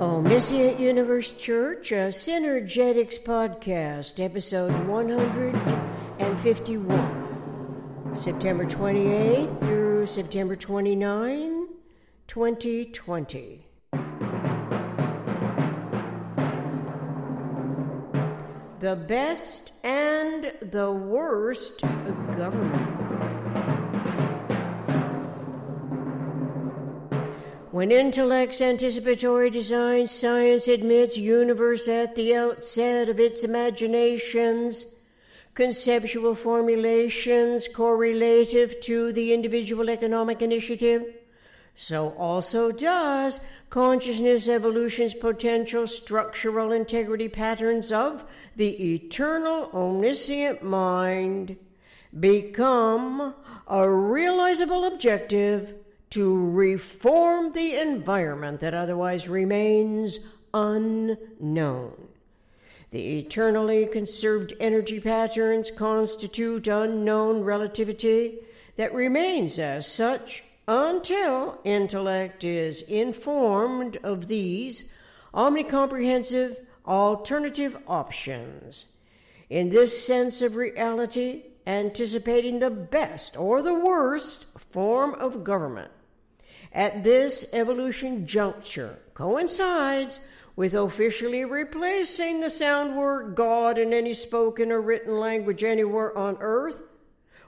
Oh, Omniscient Universe Church, a Synergetics podcast, episode 151, September 28th through September 29, 2020. The best and the worst government. When intellect's anticipatory design science admits universe at the outset of its imaginations, conceptual formulations correlative to the individual economic initiative, so also does consciousness evolution's potential structural integrity patterns of the eternal omniscient mind become a realizable objective to reform the environment that otherwise remains unknown. The eternally conserved energy patterns constitute unknown relativity that remains as such until intellect is informed of these omnicomprehensive alternative options. In this sense of reality, anticipating the best or the worst form of government at this evolution juncture coincides with officially replacing the sound word God in any spoken or written language anywhere on earth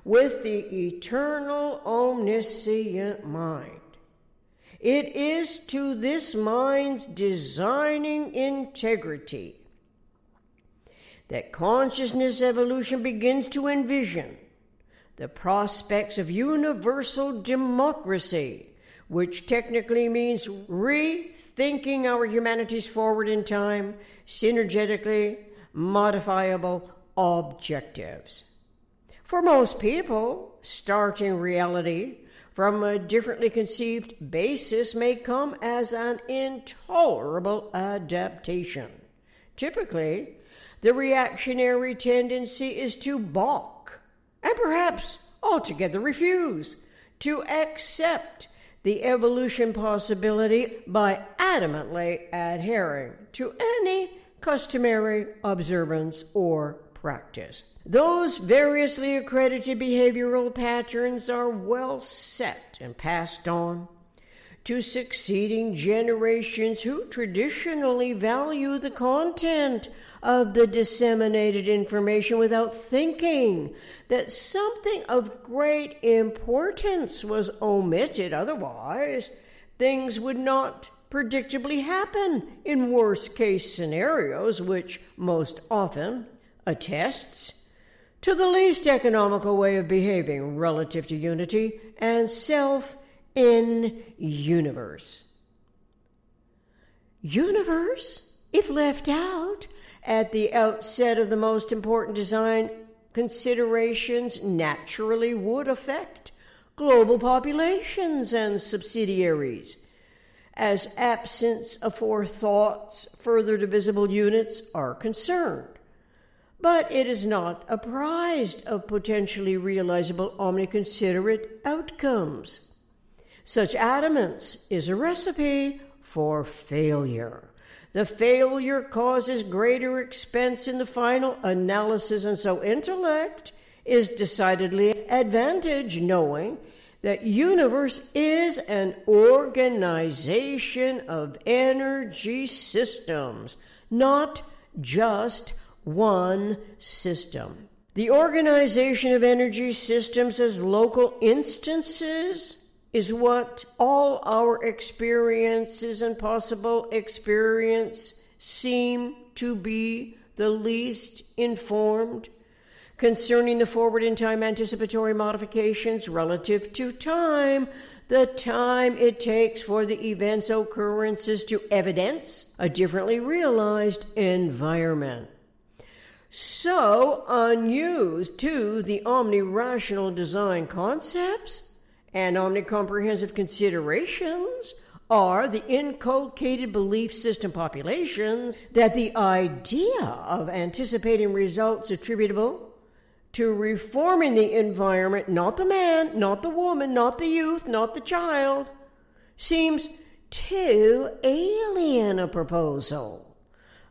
with the eternal omniscient mind. It is to this mind's designing integrity that consciousness evolution begins to envision the prospects of universal democracy which technically means rethinking our humanities forward in time, synergetically modifiable objectives. For most people, starting reality from a differently conceived basis may come as an intolerable adaptation. Typically, the reactionary tendency is to balk and perhaps altogether refuse to accept the evolution possibility by adamantly adhering to any customary observance or practice. Those variously accredited behavioral patterns are well set and passed on to succeeding generations who traditionally value the content of the disseminated information without thinking that something of great importance was omitted. Otherwise, things would not predictably happen in worst case scenarios, which most often attests to the least economical way of behaving relative to unity and self in universe. Universe, if left out, at the outset of the most important design considerations naturally would affect global populations and subsidiaries. As absence of forethoughts further divisible units are concerned. But it is not apprised of potentially realizable omniconsiderate outcomes. Such adamance is a recipe for failure. The failure causes greater expense in the final analysis, and so intellect is decidedly advantage knowing that universe is an organization of energy systems, not just one system. The organization of energy systems as local instances is what all our experiences and possible experience seem to be the least informed concerning the forward in time anticipatory modifications relative to time, the time it takes for the event's occurrences to evidence a differently realized environment. So unused to the omni rational design concepts, and omnicomprehensive considerations are the inculcated belief system populations that the idea of anticipating results attributable to reforming the environment, not the man, not the woman, not the youth, not the child, seems too alien a proposal.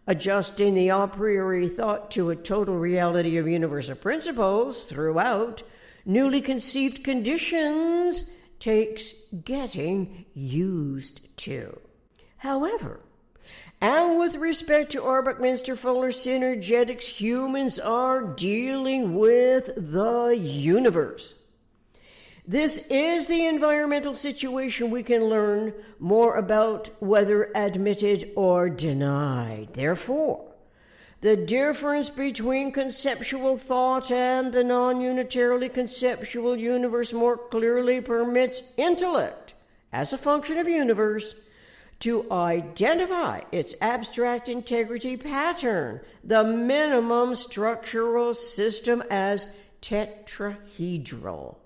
Adjusting the a priori thought to a total reality of universal principles throughout newly conceived conditions takes getting used to. However, and with respect to our Buckminster Fuller synergetics, humans are dealing with the universe. This is the environmental situation we can learn more about whether admitted or denied. Therefore, the difference between conceptual thought and the non unitarily conceptual universe more clearly permits intellect, as a function of universe, to identify its abstract integrity pattern, the minimum structural system as tetrahedral.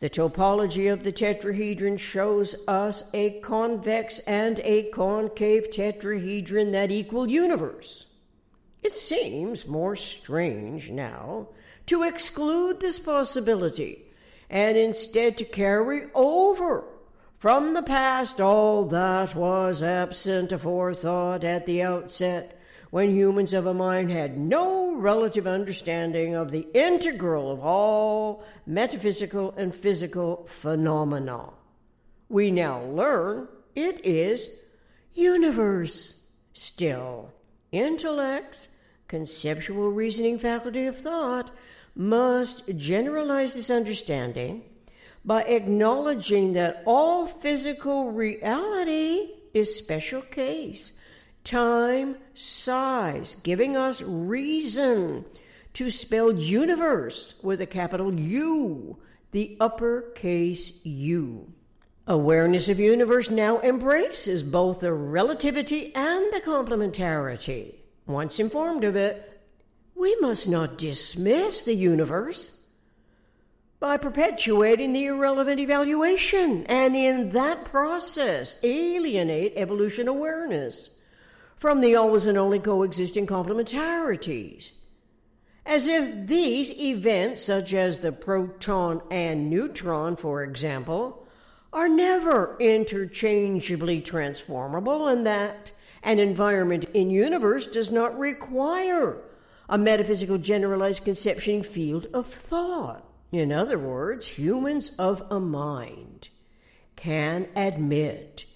The topology of the tetrahedron shows us a convex and a concave tetrahedron that equal universe. It seems more strange now to exclude this possibility and instead to carry over from the past all that was absent aforethought at the outset when humans of a mind had no relative understanding of the integral of all metaphysical and physical phenomena. We now learn it is universe still intellect's conceptual reasoning faculty of thought must generalize this understanding by acknowledging that all physical reality is special case, time, size, giving us reason to spell universe with a capital U, the uppercase U. Awareness of universe now embraces both the relativity and the complementarity. Once informed of it, we must not dismiss the universe by perpetuating the irrelevant evaluation and in that process alienate evolution awareness from the always and only coexisting complementarities. As if these events, such as the proton and neutron, for example, are never interchangeably transformable, and that an environment in universe does not require a metaphysical generalized conception field of thought. In other words, humans of a mind can admit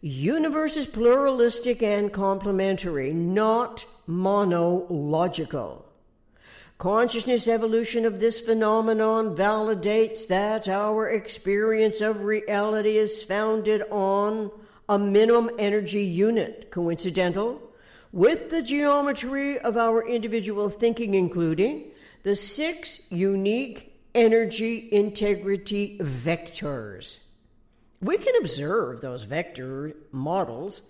universe is pluralistic and complementary, not monological. Consciousness evolution of this phenomenon validates that our experience of reality is founded on a minimum energy unit, coincidental with the geometry of our individual thinking, including the six unique energy integrity vectors. We can observe those vector models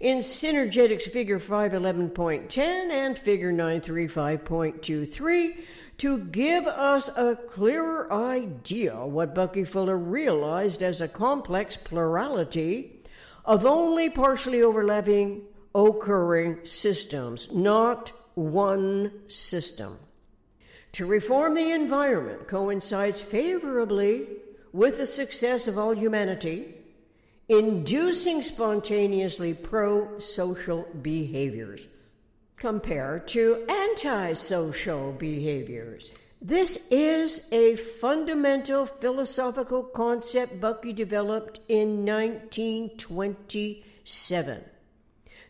in Synergetics Figure 511.10 and Figure 935.23 to give us a clearer idea what Bucky Fuller realized as a complex plurality of only partially overlapping occurring systems, not one system. To reform the environment coincides favorably with the success of all humanity inducing spontaneously pro social behaviors compared to antisocial behaviors. This is a fundamental philosophical concept Bucky developed in 1927.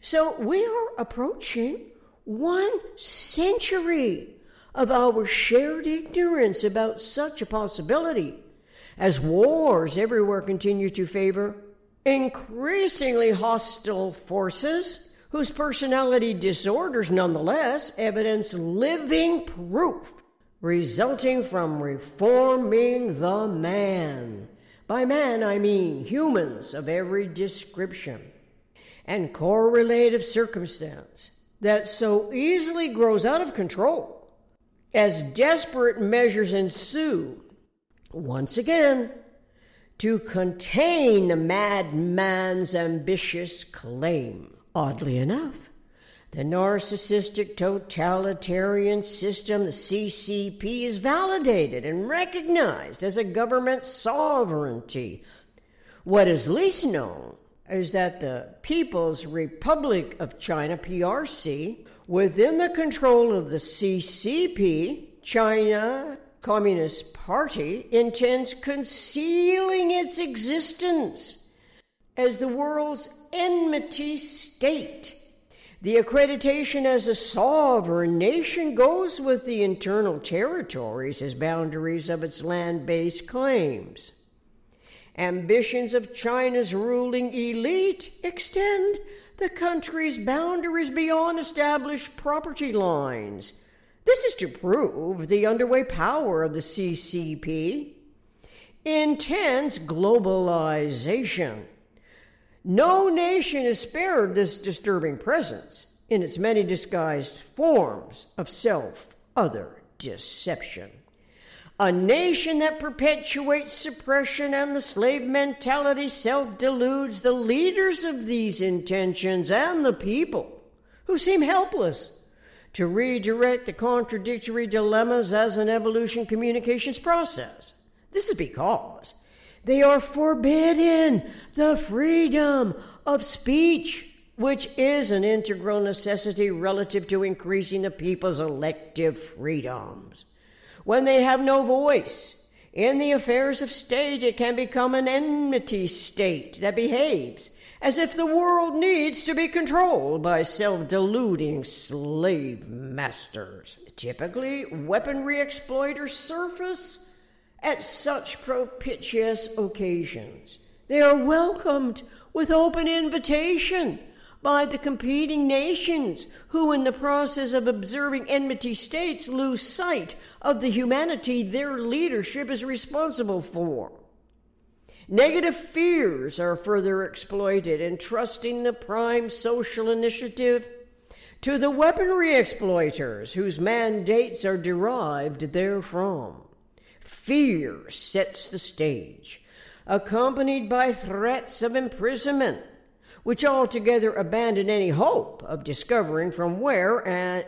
So we are approaching one century of our shared ignorance about such a possibility as wars everywhere continue to favor increasingly hostile forces whose personality disorders nonetheless evidence living proof resulting from reforming the man. By man, I mean humans of every description and correlative circumstance that so easily grows out of control as desperate measures ensue. Once again, to contain the madman's ambitious claim. Oddly enough, the narcissistic totalitarian system, the CCP, is validated and recognized as a government sovereignty. What is least known is that the People's Republic of China, PRC, within the control of the CCP, China Communist Party, intends concealing its existence as the world's enmity state. The accreditation as a sovereign nation goes with the internal territories as boundaries of its land based claims. Ambitions of China's ruling elite extend the country's boundaries beyond established property lines. This is to prove the underway power of the CCP. Intense globalization. No nation is spared this disturbing presence in its many disguised forms of self other deception. A nation that perpetuates suppression and the slave mentality self deludes the leaders of these intentions and the people who seem helpless to redirect the contradictory dilemmas as an evolution communications process. This is because they are forbidden the freedom of speech, which is an integral necessity relative to increasing the people's elective freedoms. When they have no voice in the affairs of state, it can become an enmity state that behaves as if the world needs to be controlled by self deluding slave masters. Typically, weaponry exploiters surface at such propitious occasions. They are welcomed with open invitation by the competing nations who, in the process of observing enmity states, lose sight of the humanity their leadership is responsible for. Negative fears are further exploited, entrusting the prime social initiative to the weaponry exploiters whose mandates are derived therefrom. Fear sets the stage, accompanied by threats of imprisonment which altogether abandon any hope of discovering from where and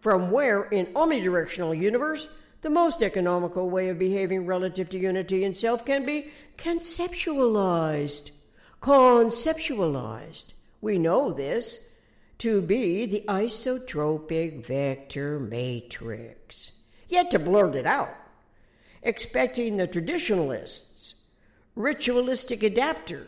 from where in omnidirectional universe the most economical way of behaving relative to unity and self can be conceptualized. Conceptualized. We know this to be the isotropic vector matrix. Yet to blurt it out, expecting the traditionalists, ritualistic adapter,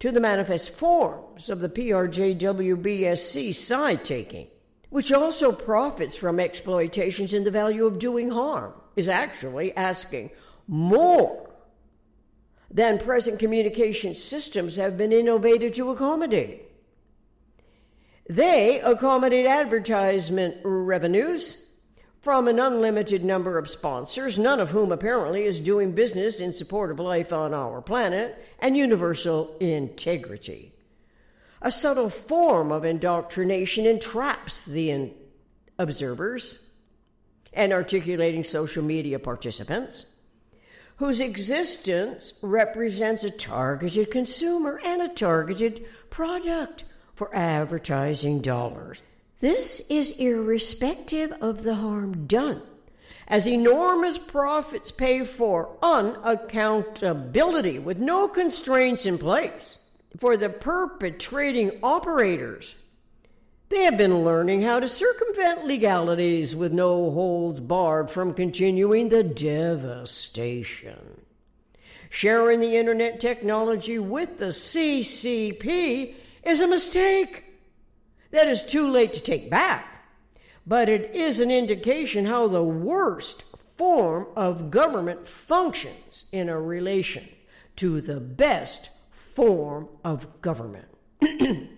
to the manifest forms of the PRJWBSC side taking, which also profits from exploitations in the value of doing harm, is actually asking more than present communication systems have been innovated to accommodate. They accommodate advertisement revenues from an unlimited number of sponsors, none of whom apparently is doing business in support of life on our planet and universal integrity. A subtle form of indoctrination entraps the in- observers and articulating social media participants whose existence represents a targeted consumer and a targeted product for advertising dollars. This is irrespective of the harm done, as enormous profits pay for unaccountability with no constraints in place for the perpetrating operators. They have been learning how to circumvent legalities with no holds barred from continuing the devastation. Sharing the internet technology with the CCP is a mistake that is too late to take back, but it is an indication how the worst form of government functions in a relation to the best form of government. it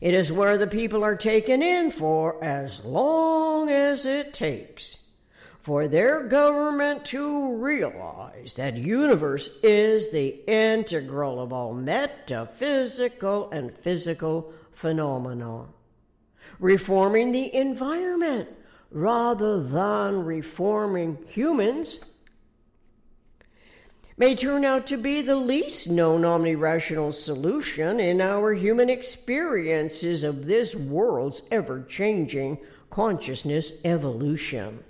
is where the people are taken in for as long as it takes for their government to realize that universe is the integral of all metaphysical and physical phenomena. Reforming the environment rather than reforming humans may turn out to be the least known omnirational solution in our human experiences of this world's ever changing consciousness evolution.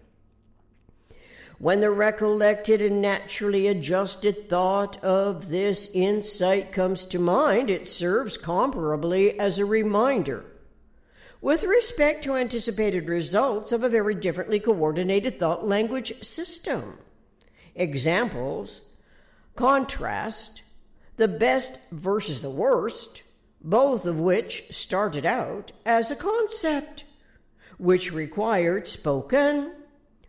When the recollected and naturally adjusted thought of this insight comes to mind, it serves comparably as a reminder with respect to anticipated results of a very differently coordinated thought language system. Examples contrast, the best versus the worst, both of which started out as a concept, which required spoken,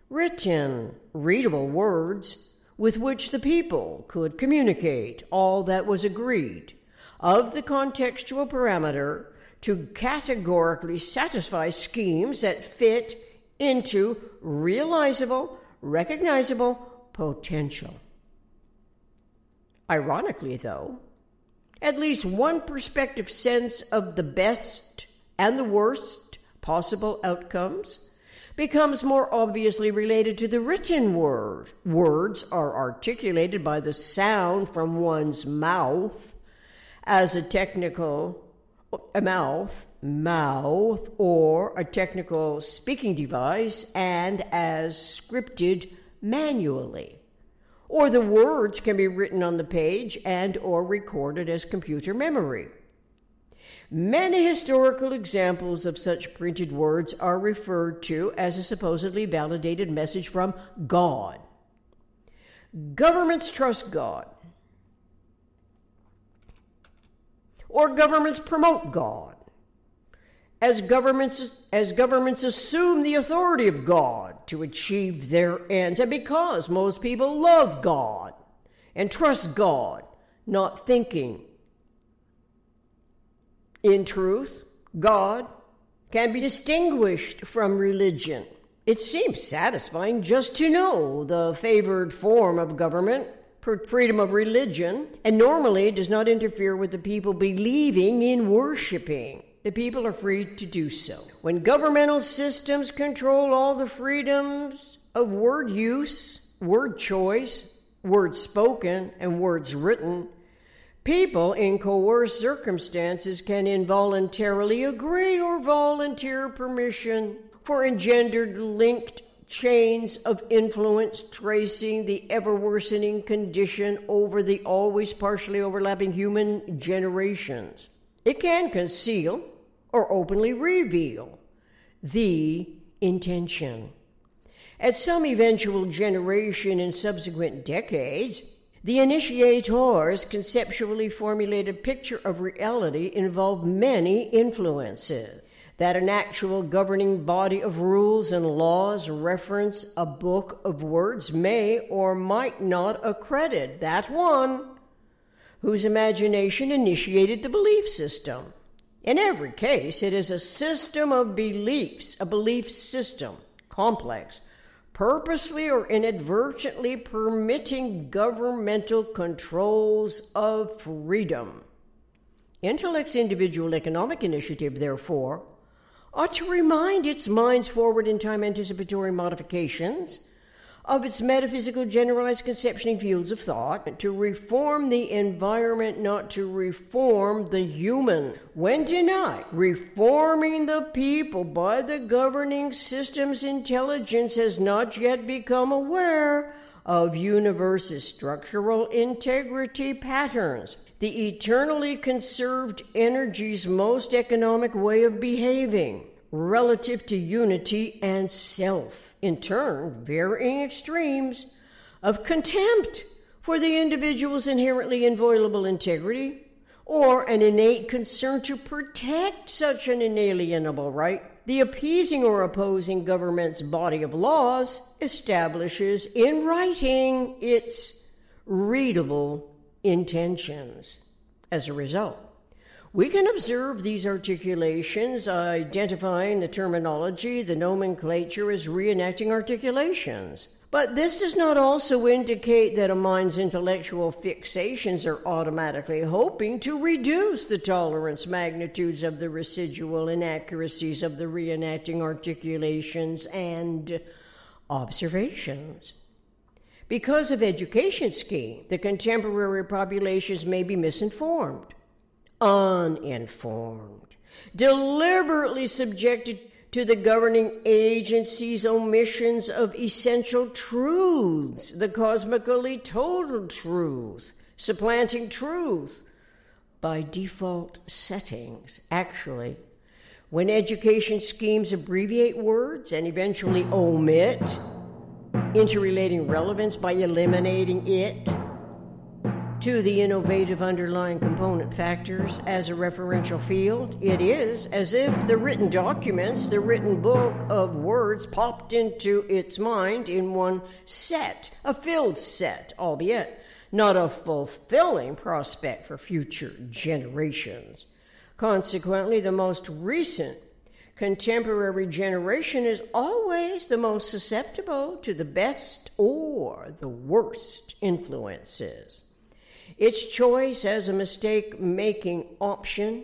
written, readable words with which the people could communicate all that was agreed of the contextual parameter to categorically satisfy schemes that fit into realizable, recognizable potential. Ironically, though, at least one perspective sense of the best and the worst possible outcomes becomes more obviously related to the written word. Words are articulated by the sound from one's mouth as a technical a mouth, mouth, or a technical speaking device, and as scripted manually or the words can be written on the page and or recorded as computer memory. Many historical examples of such printed words are referred to as a supposedly validated message from God. Governments trust God. Or governments promote God as governments as governments assume the authority of God to achieve their ends. And because most people love God and trust God not thinking in truth God can be distinguished from religion. It seems satisfying just to know the favored form of government freedom of religion and normally does not interfere with the people believing in worshiping the people are free to do so. When governmental systems control all the freedoms of word use, word choice, words spoken, and words written, people in coerced circumstances can involuntarily agree or volunteer permission for engendered linked chains of influence tracing the ever worsening condition over the always partially overlapping human generations. It can conceal or openly reveal the intention. At some eventual generation in subsequent decades, the initiator's conceptually formulated picture of reality involved many influences. That an actual governing body of rules and laws reference a book of words may or might not accredit that one whose imagination initiated the belief system. In every case, it is a system of beliefs, a belief system, complex, purposely or inadvertently permitting governmental controls of freedom. Intellect's individual economic initiative, therefore, ought to remind its minds forward in time anticipatory modifications of its metaphysical generalized conception in fields of thought, to reform the environment, not to reform the human. When denied, reforming the people by the governing system's intelligence has not yet become aware of universe's structural integrity patterns, the eternally conserved energy's most economic way of behaving relative to unity and self in turn, varying extremes of contempt for the individual's inherently inviolable integrity or an innate concern to protect such an inalienable right, the appeasing or opposing government's body of laws establishes in writing its readable intentions. As a result, we can observe these articulations, identifying the terminology, the nomenclature as reenacting articulations. But this does not also indicate that a mind's intellectual fixations are automatically hoping to reduce the tolerance magnitudes of the residual inaccuracies of the reenacting articulations and observations. Because of education scheme, the contemporary populations may be misinformed uninformed, deliberately subjected to the governing agency's omissions of essential truths, the cosmically total truth, supplanting truth by default settings. Actually, when education schemes abbreviate words and eventually omit interrelating relevance by eliminating it to the innovative underlying component factors as a referential field, it is as if the written documents, the written book of words, popped into its mind in one set, a filled set, albeit not a fulfilling prospect for future generations. Consequently, the most recent contemporary generation is always the most susceptible to the best or the worst influences. Its choice as a mistake making option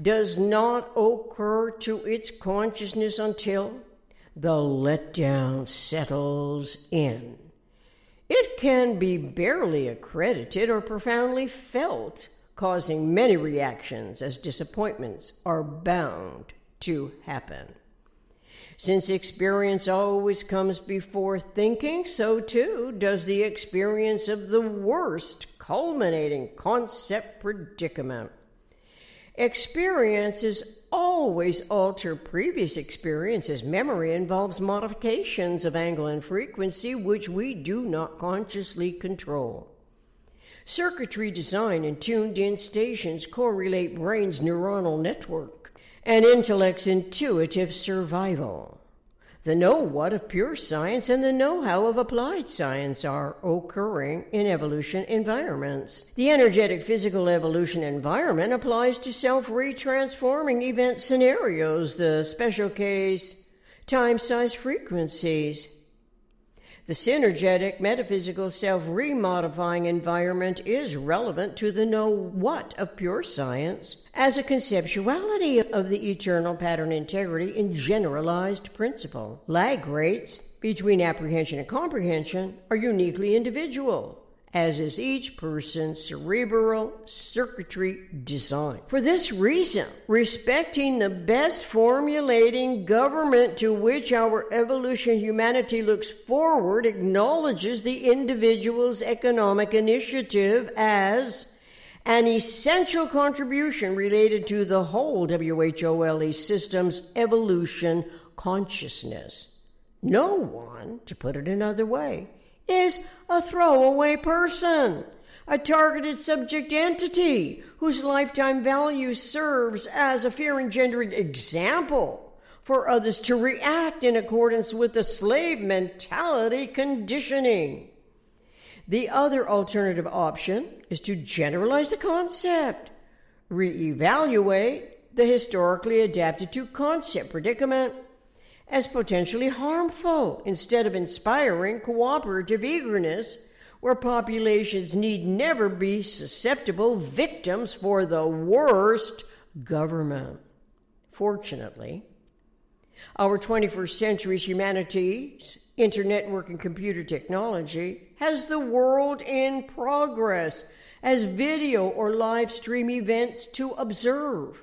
does not occur to its consciousness until the letdown settles in. It can be barely accredited or profoundly felt, causing many reactions as disappointments are bound to happen. Since experience always comes before thinking, so too does the experience of the worst culminating concept predicament. Experiences always alter previous experiences. Memory involves modifications of angle and frequency which we do not consciously control. Circuitry design and tuned in stations correlate brain's neuronal network and intellect's intuitive survival. The know what of pure science and the know how of applied science are occurring in evolution environments. The energetic physical evolution environment applies to self retransforming event scenarios, the special case time size frequencies. The synergetic metaphysical self remodifying environment is relevant to the know what of pure science as a conceptuality of the eternal pattern integrity in generalized principle. Lag rates between apprehension and comprehension are uniquely individual as is each person's cerebral circuitry design. For this reason, respecting the best formulating government to which our evolution humanity looks forward acknowledges the individual's economic initiative as an essential contribution related to the whole WHOLE system's evolution consciousness. No one, to put it another way, is a throwaway person, a targeted subject entity whose lifetime value serves as a fear engendering example for others to react in accordance with the slave mentality conditioning. The other alternative option is to generalize the concept, reevaluate the historically adapted to concept predicament as potentially harmful instead of inspiring cooperative eagerness where populations need never be susceptible victims for the worst government. Fortunately, our 21st century's humanities, internet and computer technology has the world in progress as video or live stream events to observe.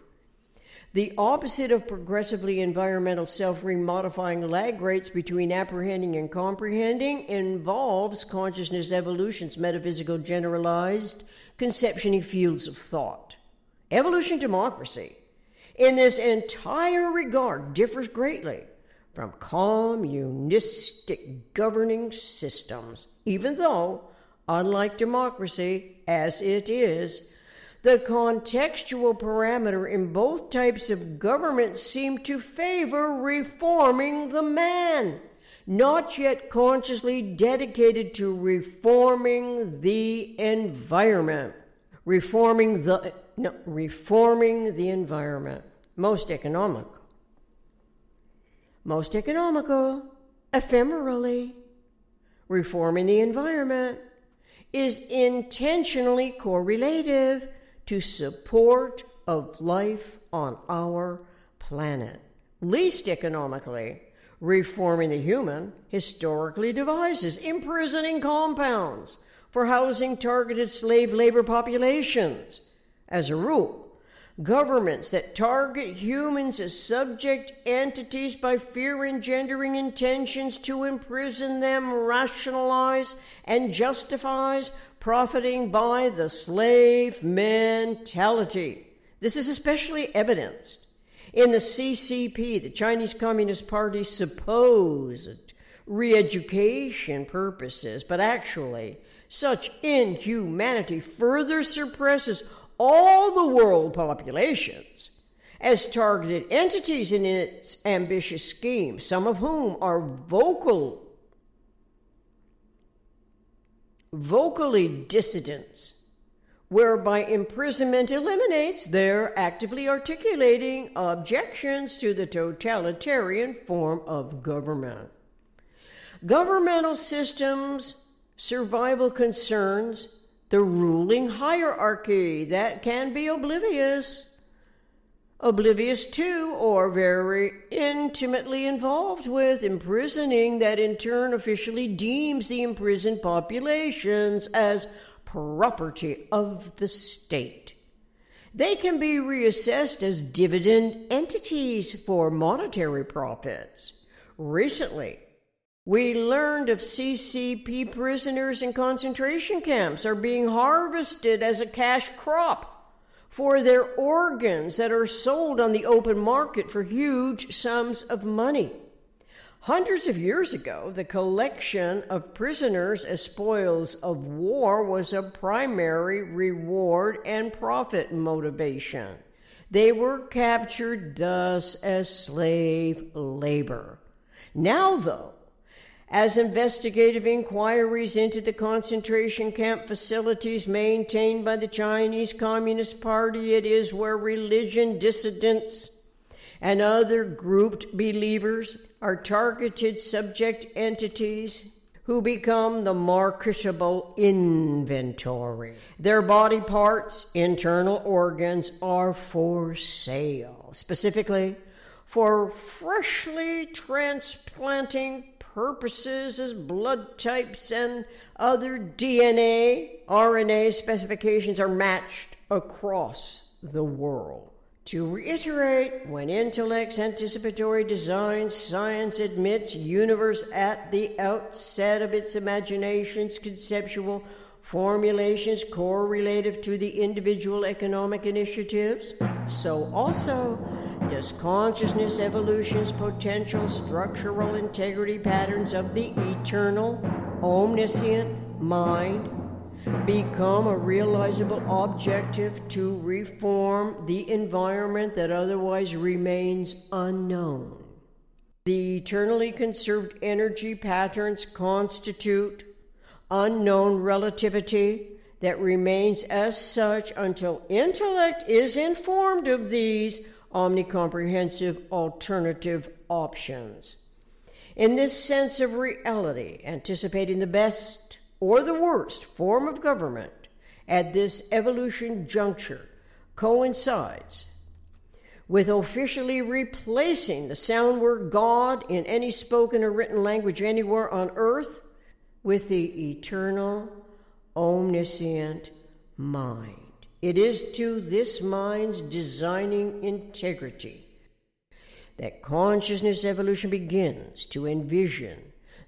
The opposite of progressively environmental self remodifying lag rates between apprehending and comprehending involves consciousness evolution's metaphysical generalized conceptioning fields of thought. Evolution democracy, in this entire regard, differs greatly from communistic governing systems, even though, unlike democracy as it is, the contextual parameter in both types of government seem to favor reforming the man, not yet consciously dedicated to reforming the environment. Reforming the no, reforming the environment. Most economical. Most economical, ephemerally. Reforming the environment is intentionally correlative to support of life on our planet. Least economically, reforming the human historically devises imprisoning compounds for housing targeted slave labor populations. As a rule, Governments that target humans as subject entities by fear engendering intentions to imprison them rationalize and justifies profiting by the slave mentality. This is especially evidenced in the CCP, the Chinese Communist Party's supposed re education purposes, but actually, such inhumanity further suppresses all the world populations as targeted entities in its ambitious scheme, some of whom are vocal vocally dissidents, whereby imprisonment eliminates their actively articulating objections to the totalitarian form of government. Governmental systems, survival concerns, the ruling hierarchy that can be oblivious. Oblivious to, or very intimately involved with, imprisoning that in turn officially deems the imprisoned populations as property of the state. They can be reassessed as dividend entities for monetary profits. Recently, we learned of CCP prisoners in concentration camps are being harvested as a cash crop for their organs that are sold on the open market for huge sums of money. Hundreds of years ago, the collection of prisoners as spoils of war was a primary reward and profit motivation. They were captured thus as slave labor. Now, though, as investigative inquiries into the concentration camp facilities maintained by the Chinese Communist Party, it is where religion dissidents and other grouped believers are targeted subject entities who become the marketable inventory. Their body parts, internal organs, are for sale, specifically for freshly transplanting purposes as blood types and other DNA, RNA specifications are matched across the world. To reiterate, when intellect's anticipatory design science admits universe at the outset of its imagination's conceptual formulations correlative to the individual economic initiatives, so also does consciousness evolution's potential structural integrity patterns of the eternal, omniscient mind become a realizable objective to reform the environment that otherwise remains unknown. The eternally conserved energy patterns constitute unknown relativity that remains as such until intellect is informed of these omnicomprehensive alternative options. In this sense of reality, anticipating the best or the worst form of government at this evolution juncture coincides with officially replacing the sound word God in any spoken or written language anywhere on earth with the eternal, omniscient mind. It is to this mind's designing integrity that consciousness evolution begins to envision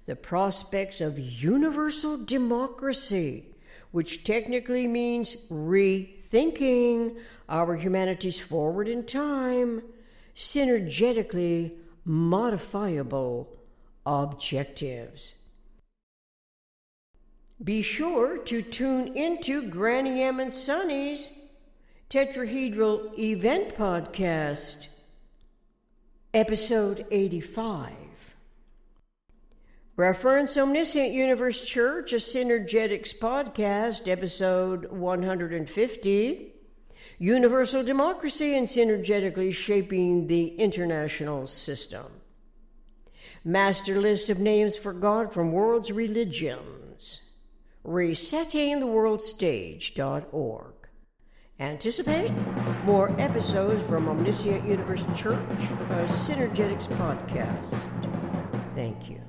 the prospects of universal democracy, which technically means rethinking our humanity's forward in time, synergetically modifiable objectives. Be sure to tune into Granny M and Suny's Tetrahedral Event Podcast, Episode 85. Reference Omniscient Universe Church, a Synergetics Podcast, Episode 150. Universal Democracy and Synergetically Shaping the International System. Master List of Names for God from World's Religion resettingtheworldstage.org. Anticipate more episodes from Omniscient Universe Church, a Synergetics podcast. Thank you.